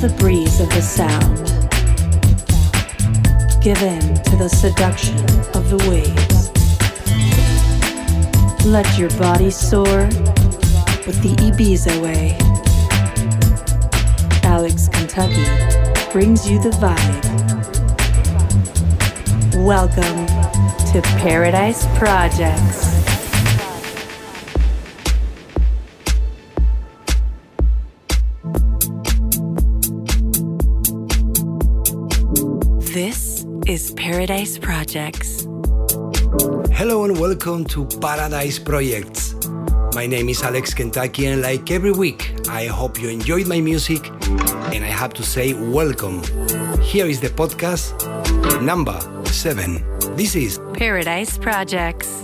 The breeze of the sound. Give in to the seduction of the waves. Let your body soar with the Ibiza way. Alex Kentucky brings you the vibe. Welcome to Paradise Projects. Paradise Projects. Hello and welcome to Paradise Projects. My name is Alex Kentucky, and like every week, I hope you enjoyed my music. And I have to say, welcome. Here is the podcast number seven. This is Paradise Projects.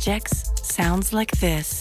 Projects sounds like this.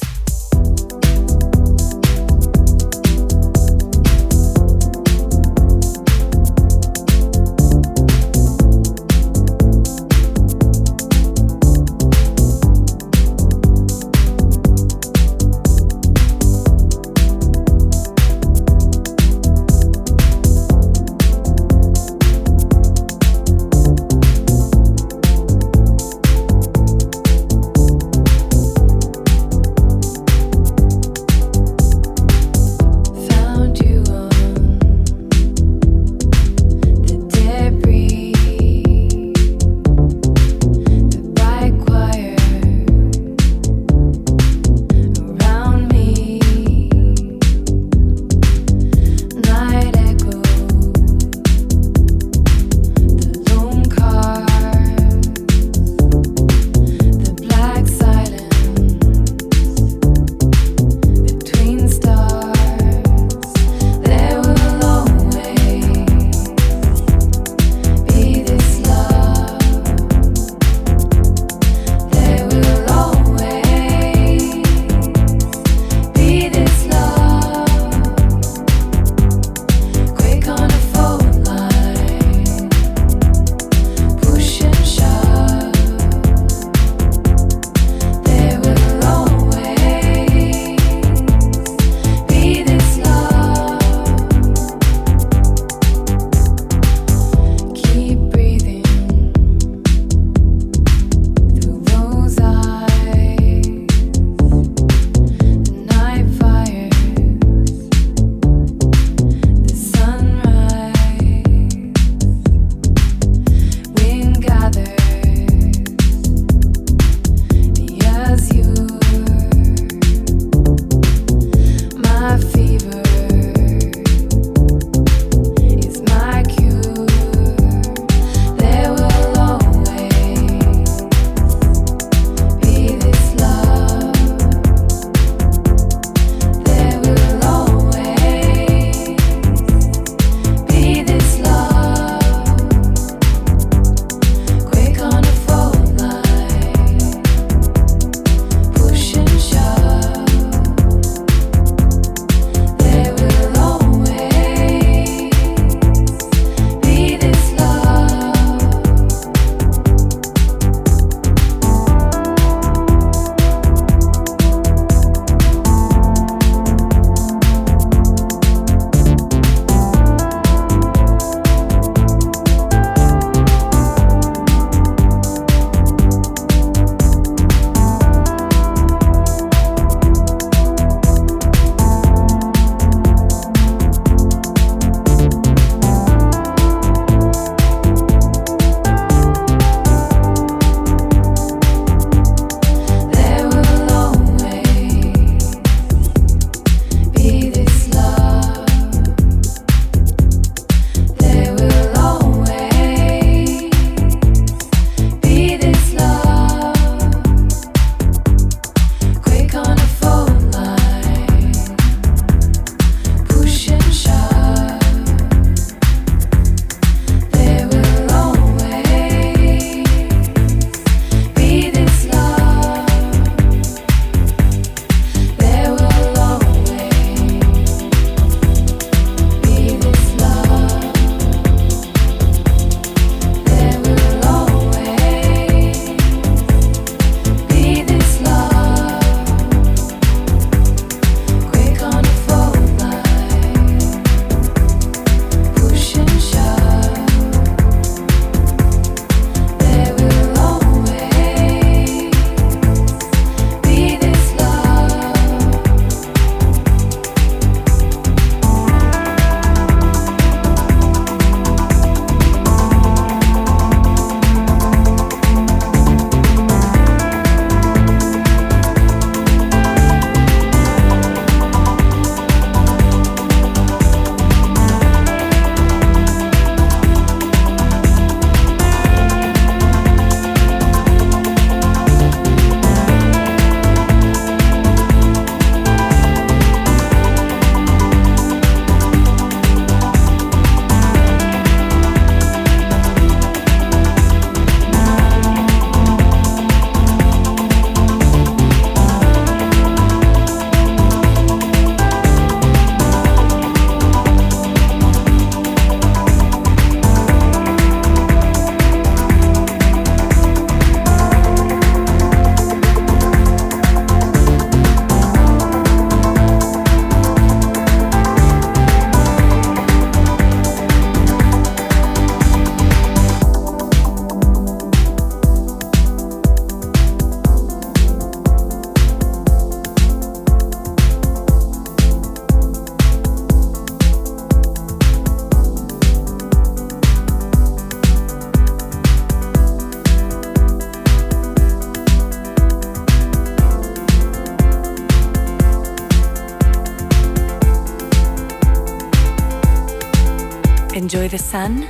the sun,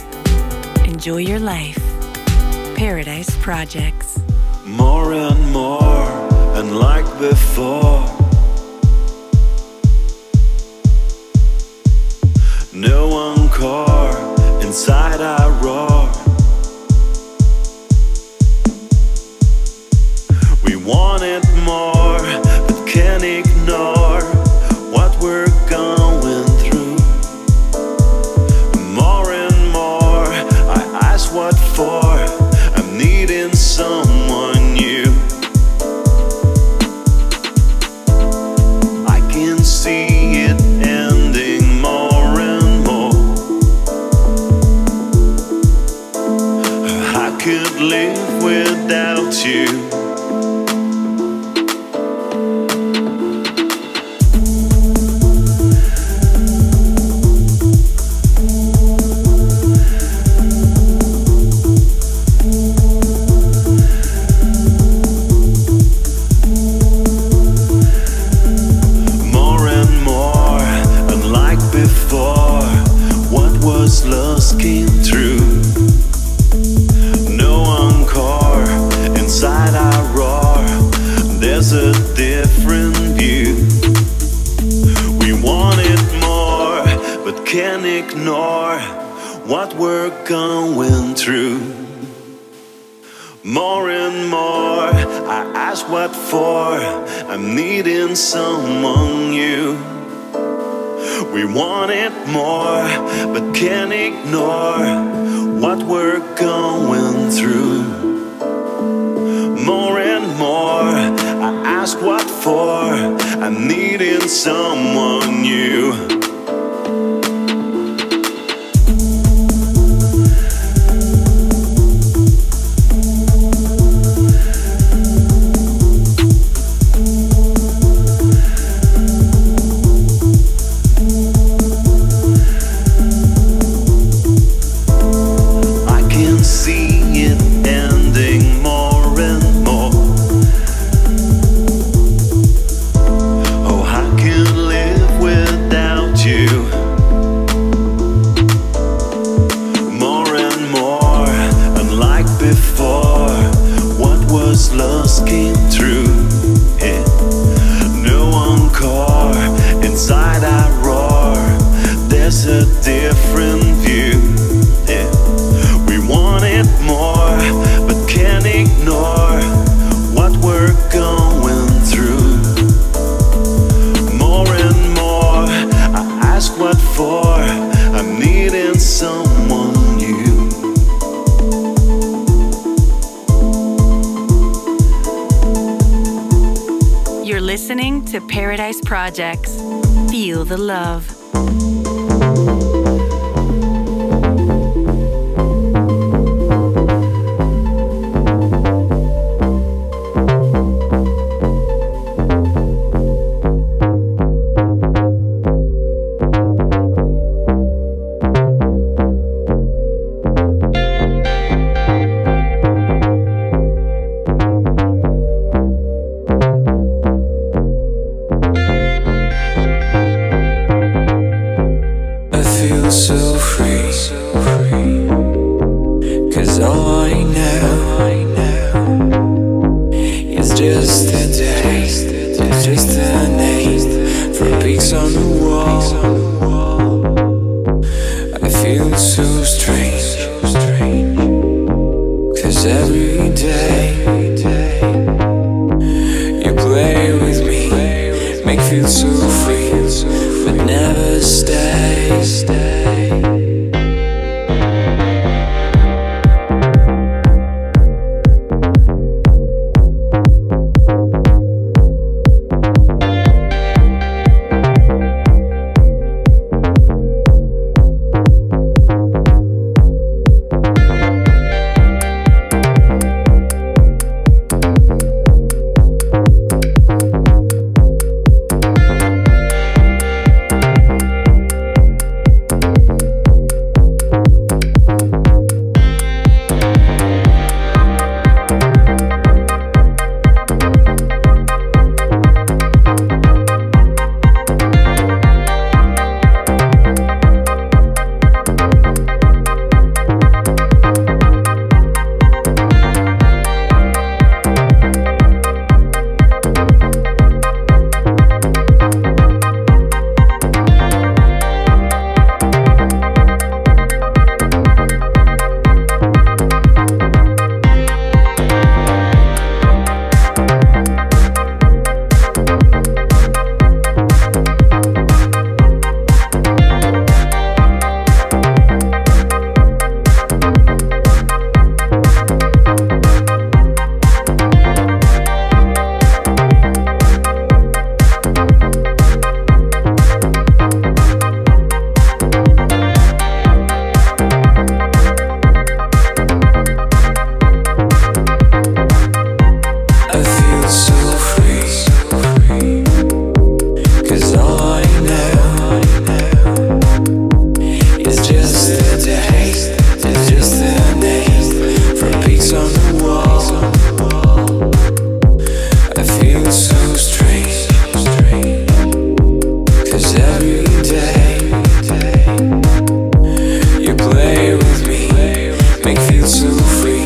enjoy your life. Paradise Projects. More and more, and like before. free.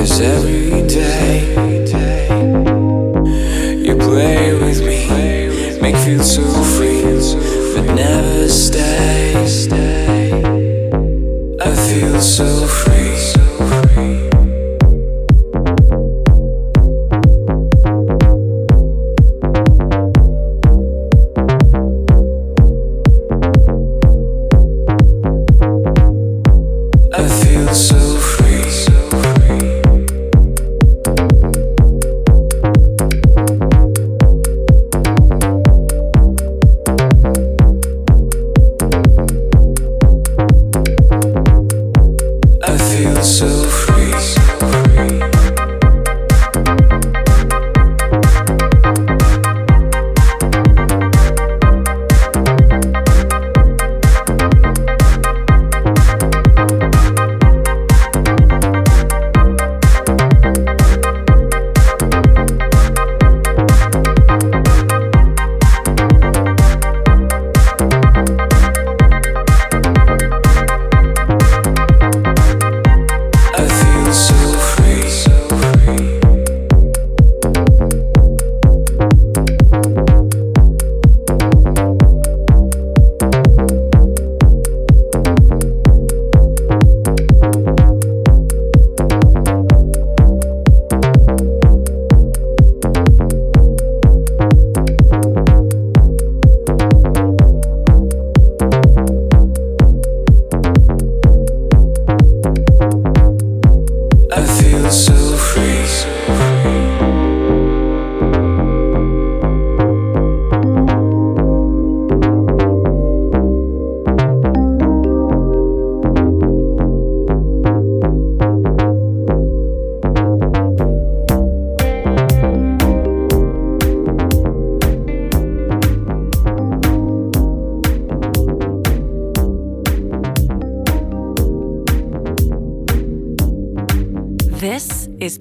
Cause every day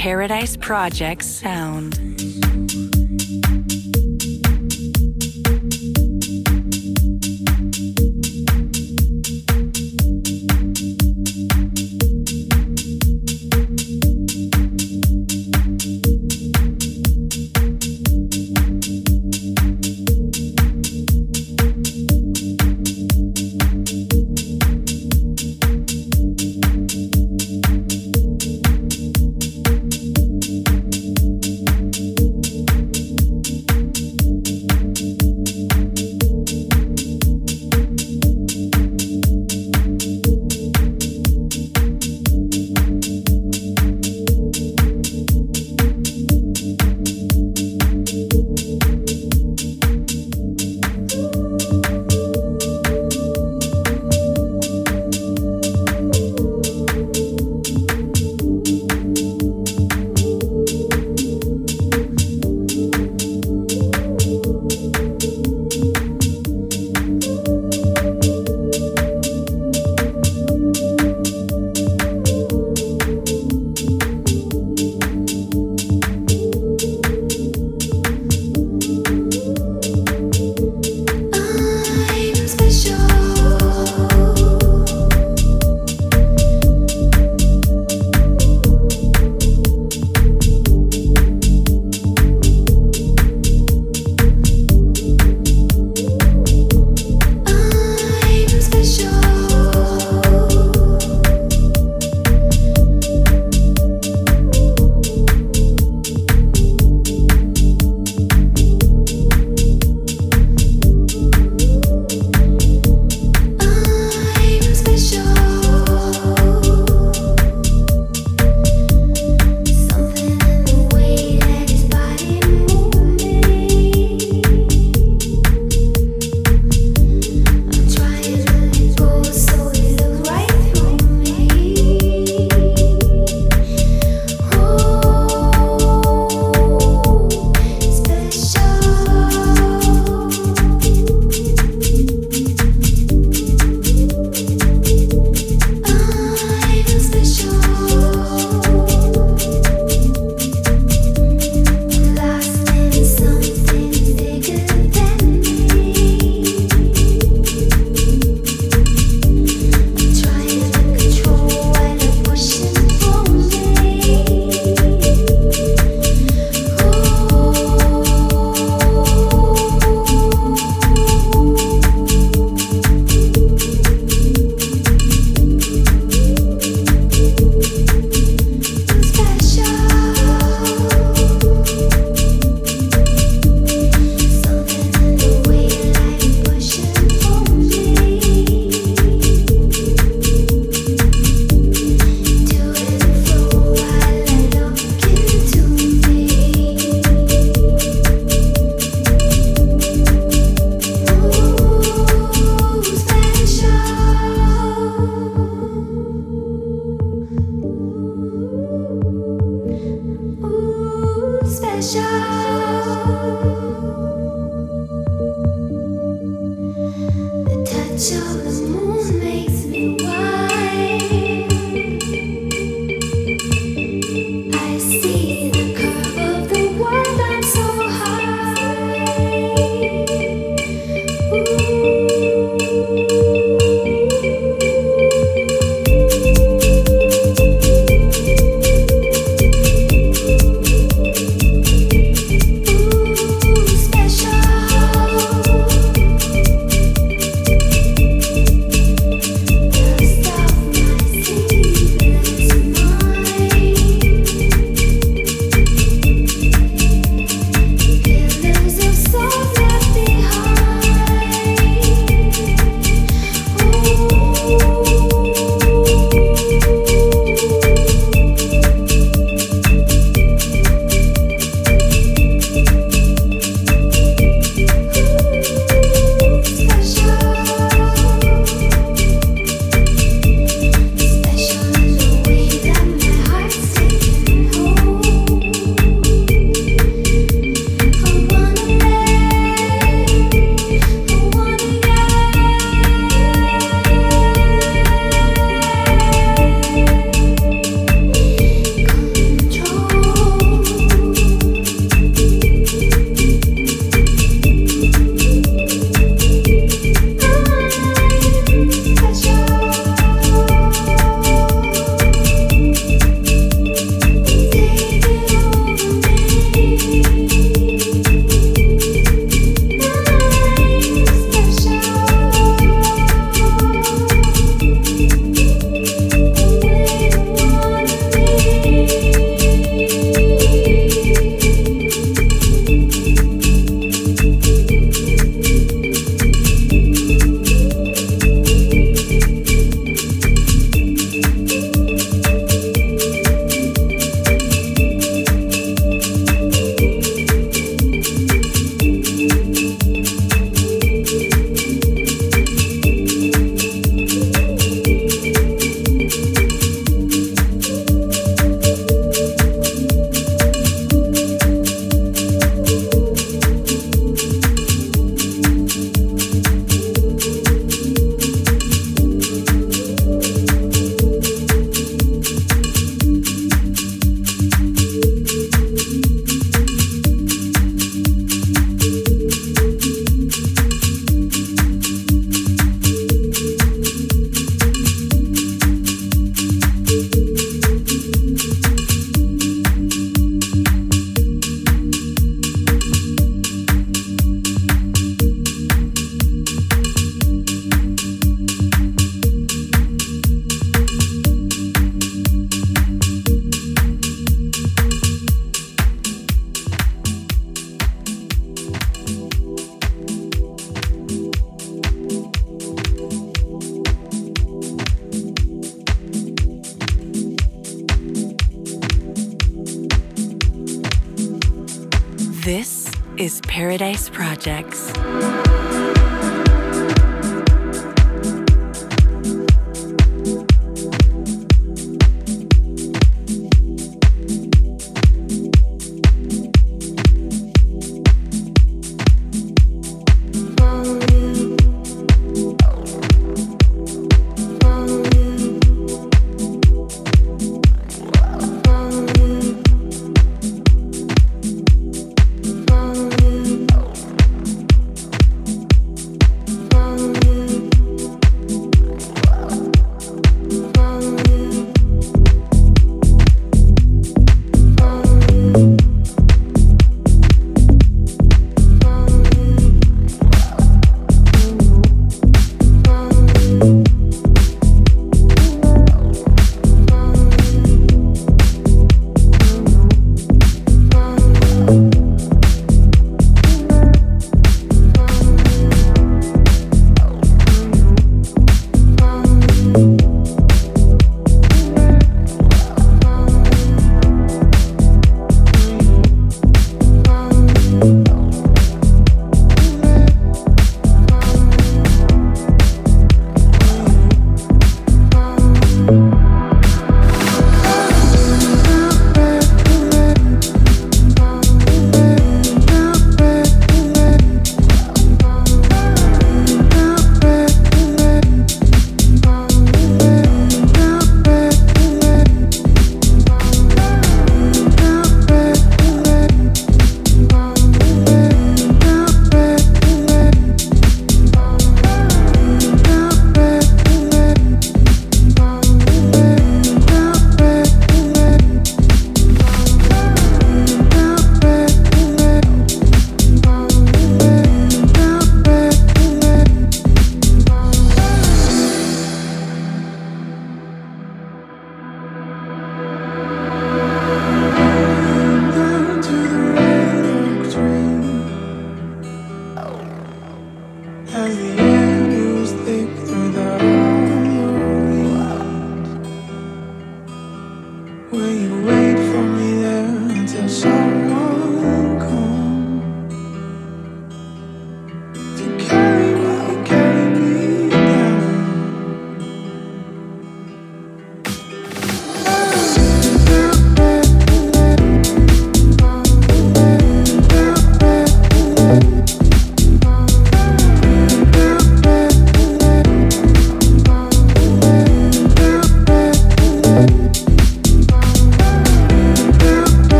Paradise Project Sound. until the moon makes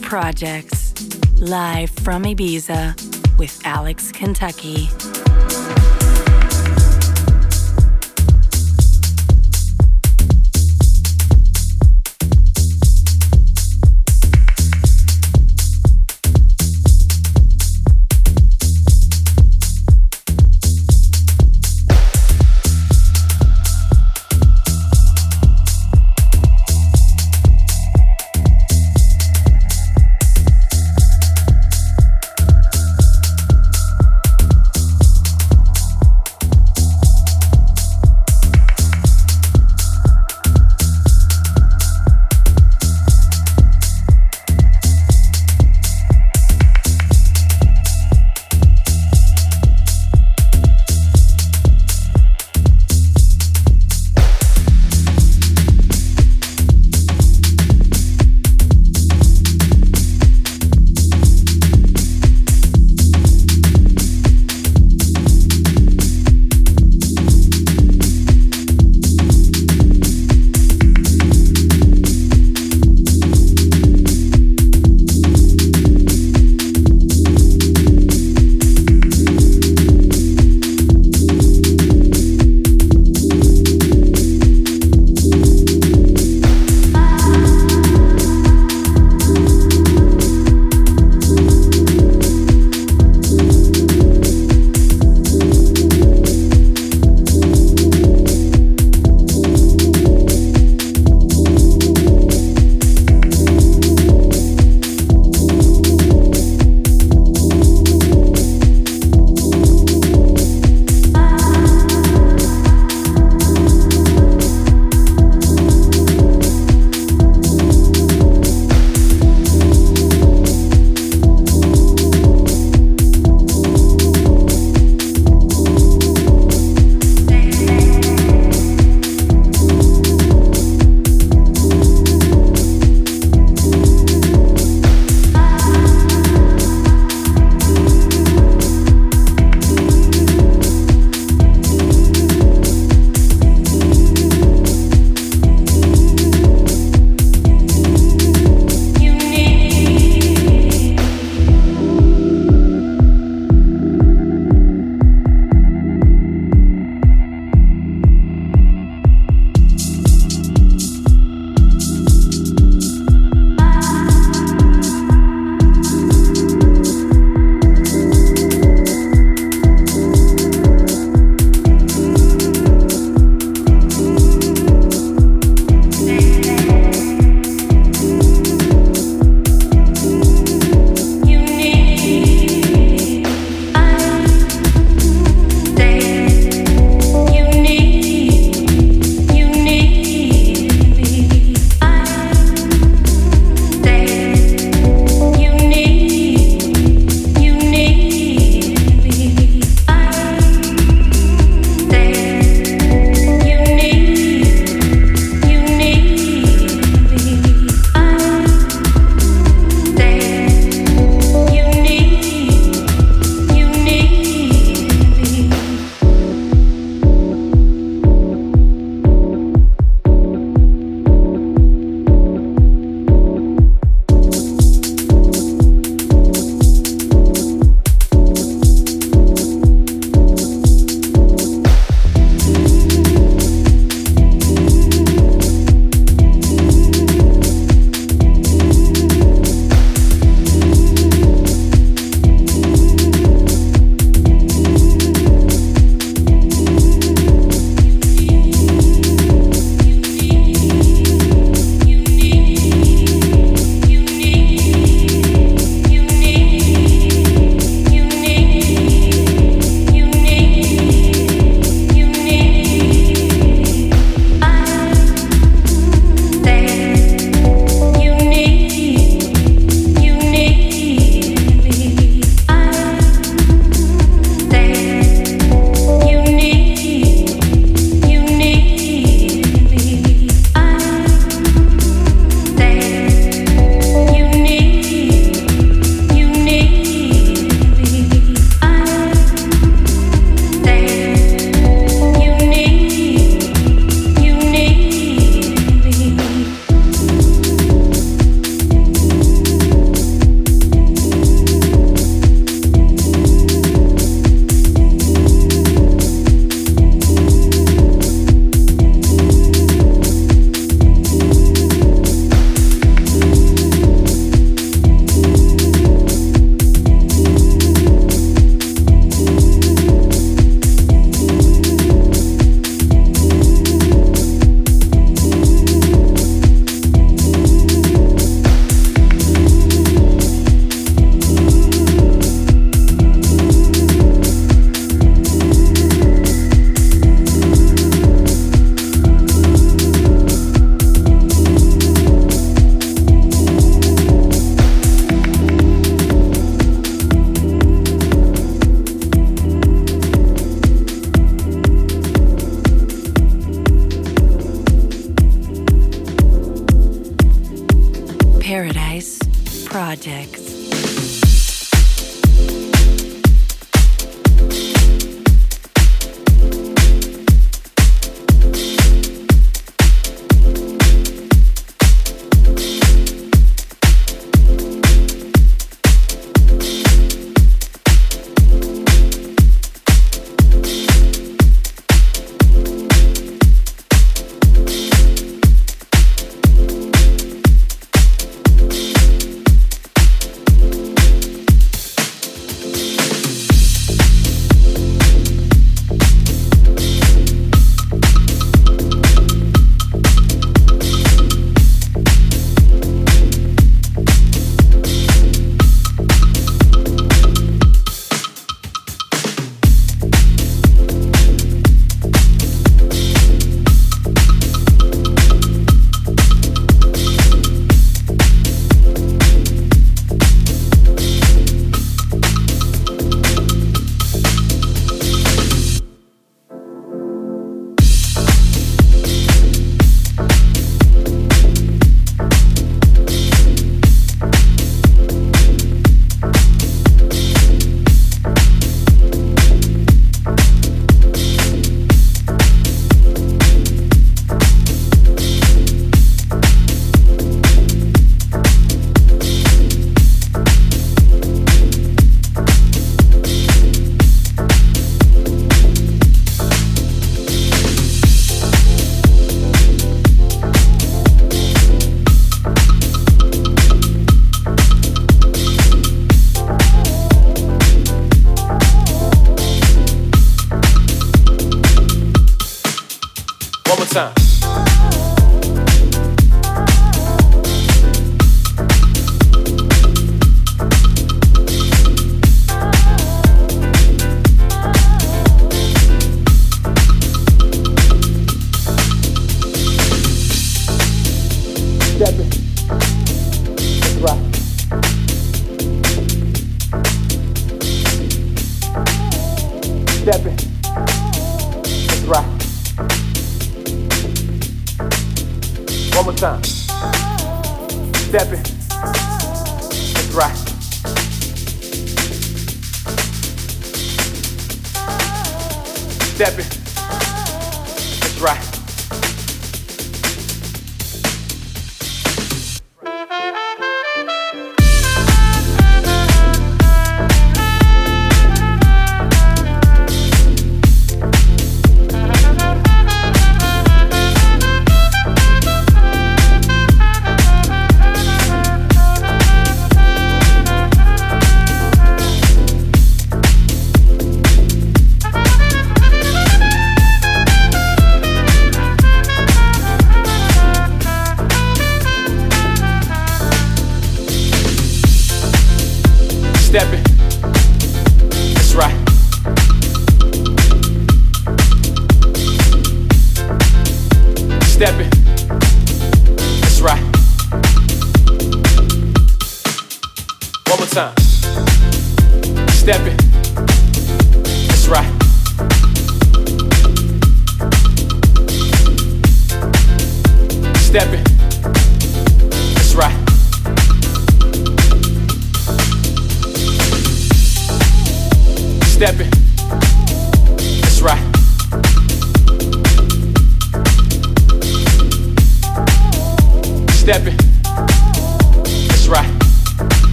Projects, live from Ibiza with Alex Kentucky.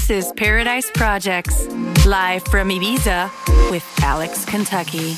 This is Paradise Projects, live from Ibiza with Alex Kentucky.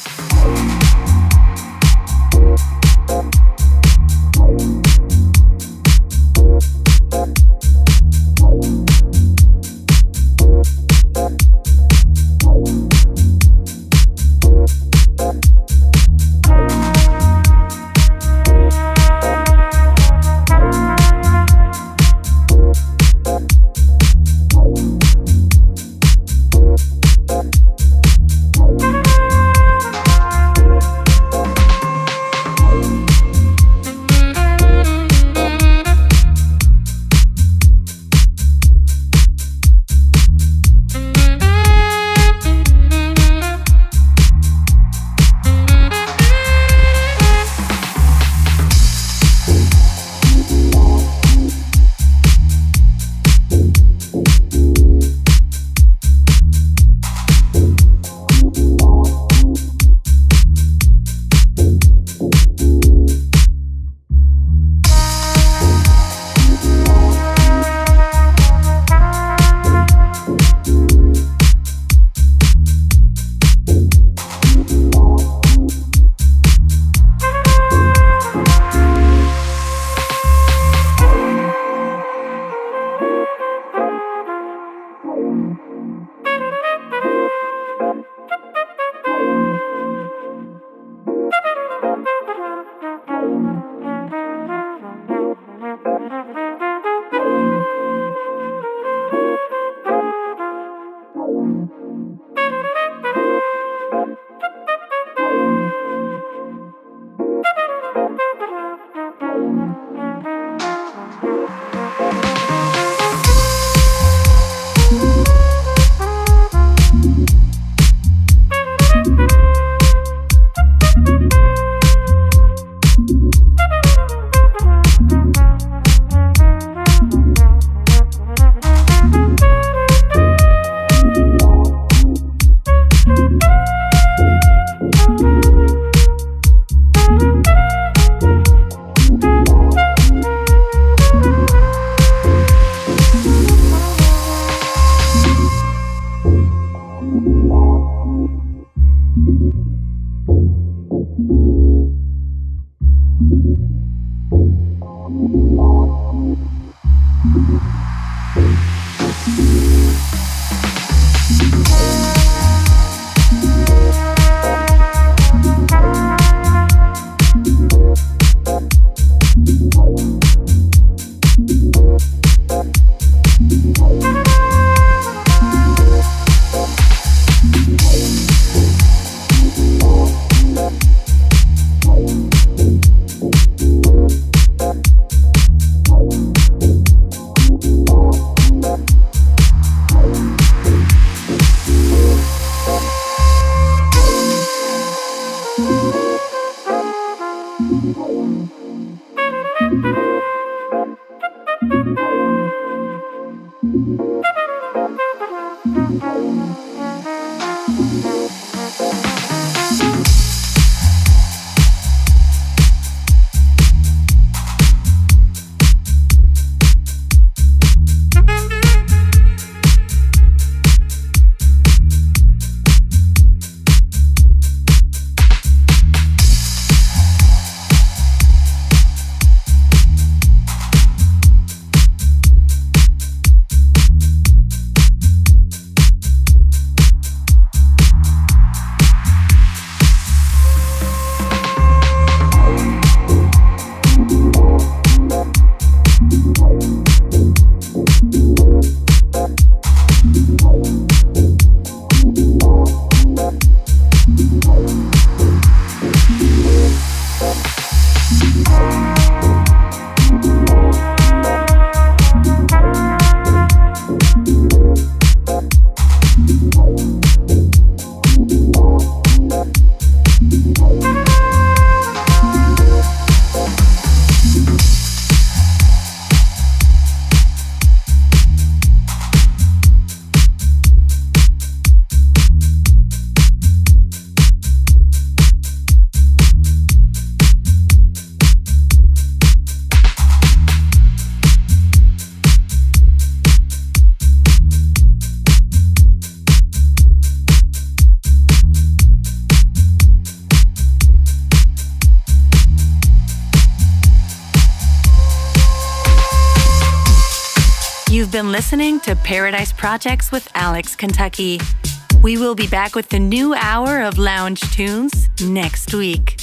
Paradise Projects with Alex Kentucky. We will be back with the new hour of lounge tunes next week.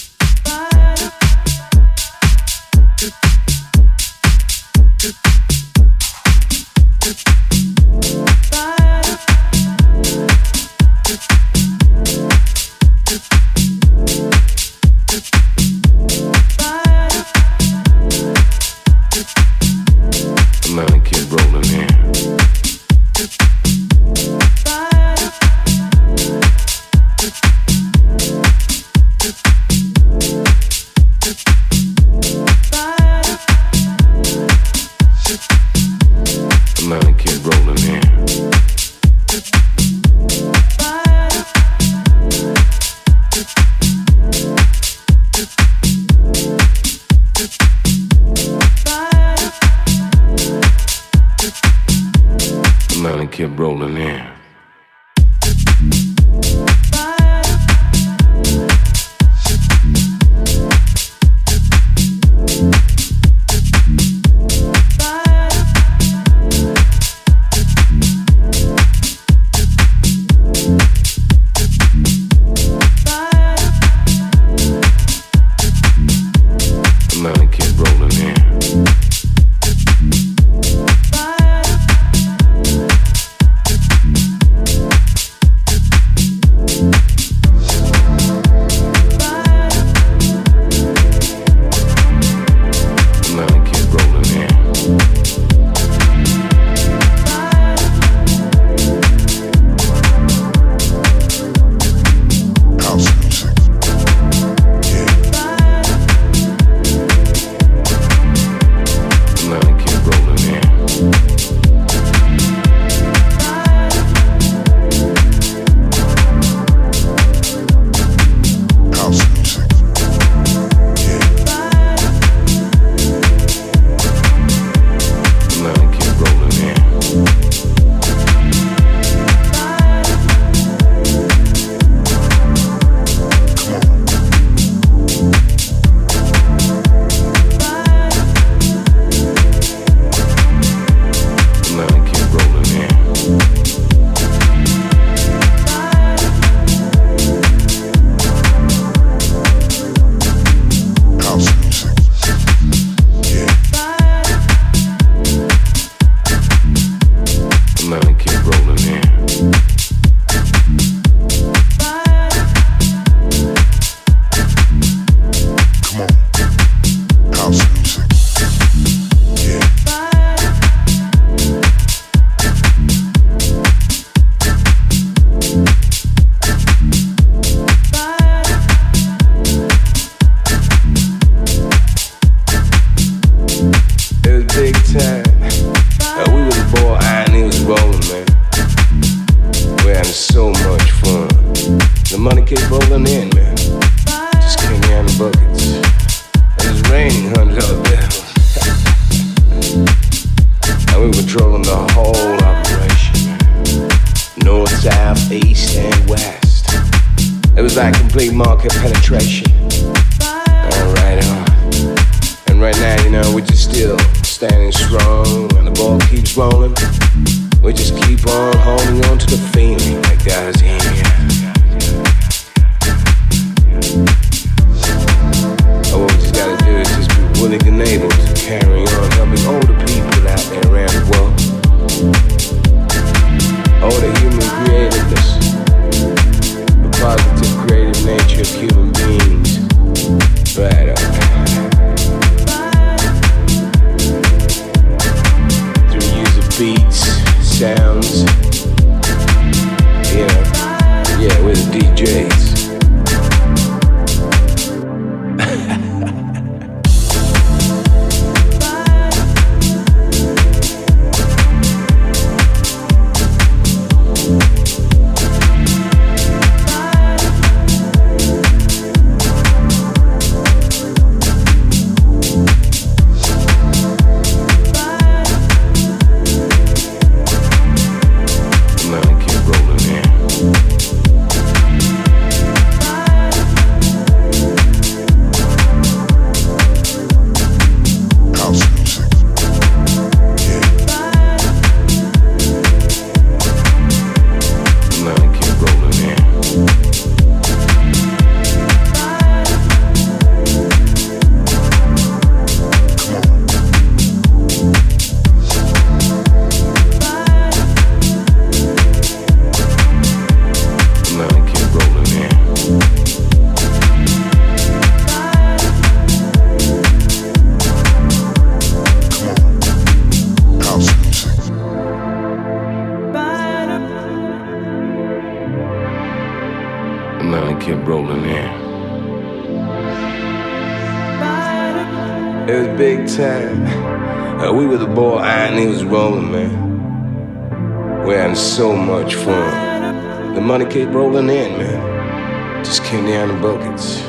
Rolling in, man. Just came down in buckets.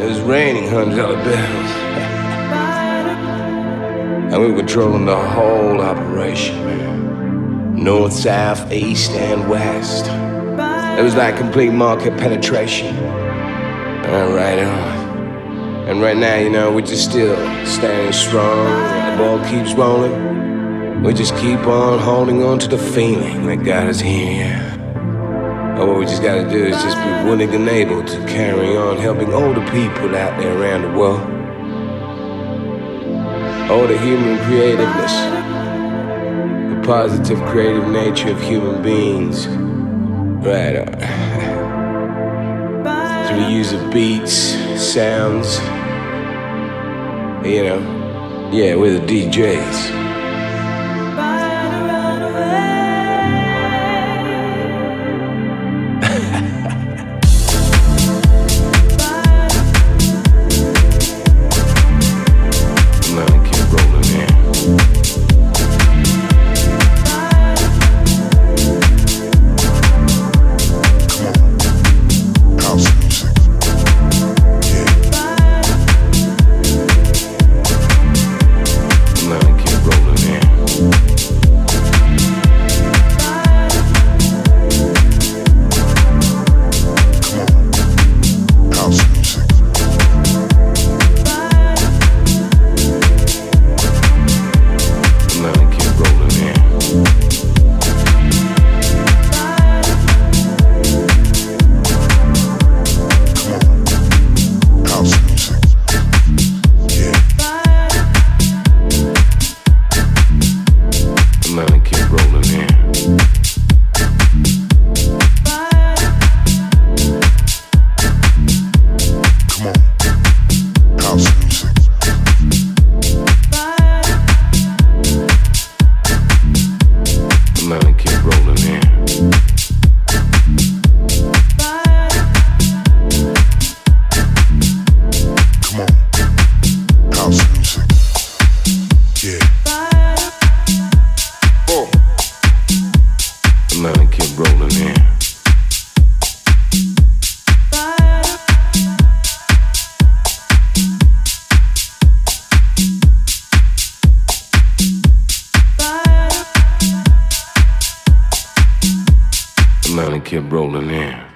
It was raining hundred dollar bills. and we were controlling the whole operation, man. North, south, east, and west. It was like complete market penetration. Uh, right on. And right now, you know, we're just still standing strong. The ball keeps rolling. We just keep on holding on to the feeling that God is here, All we just gotta do is just be willing and able to carry on helping older people out there around the world. All the human creativeness, the positive creative nature of human beings Right on. Uh, through the use of beats, sounds, you know, yeah, we're the DJs. Kept rolling in.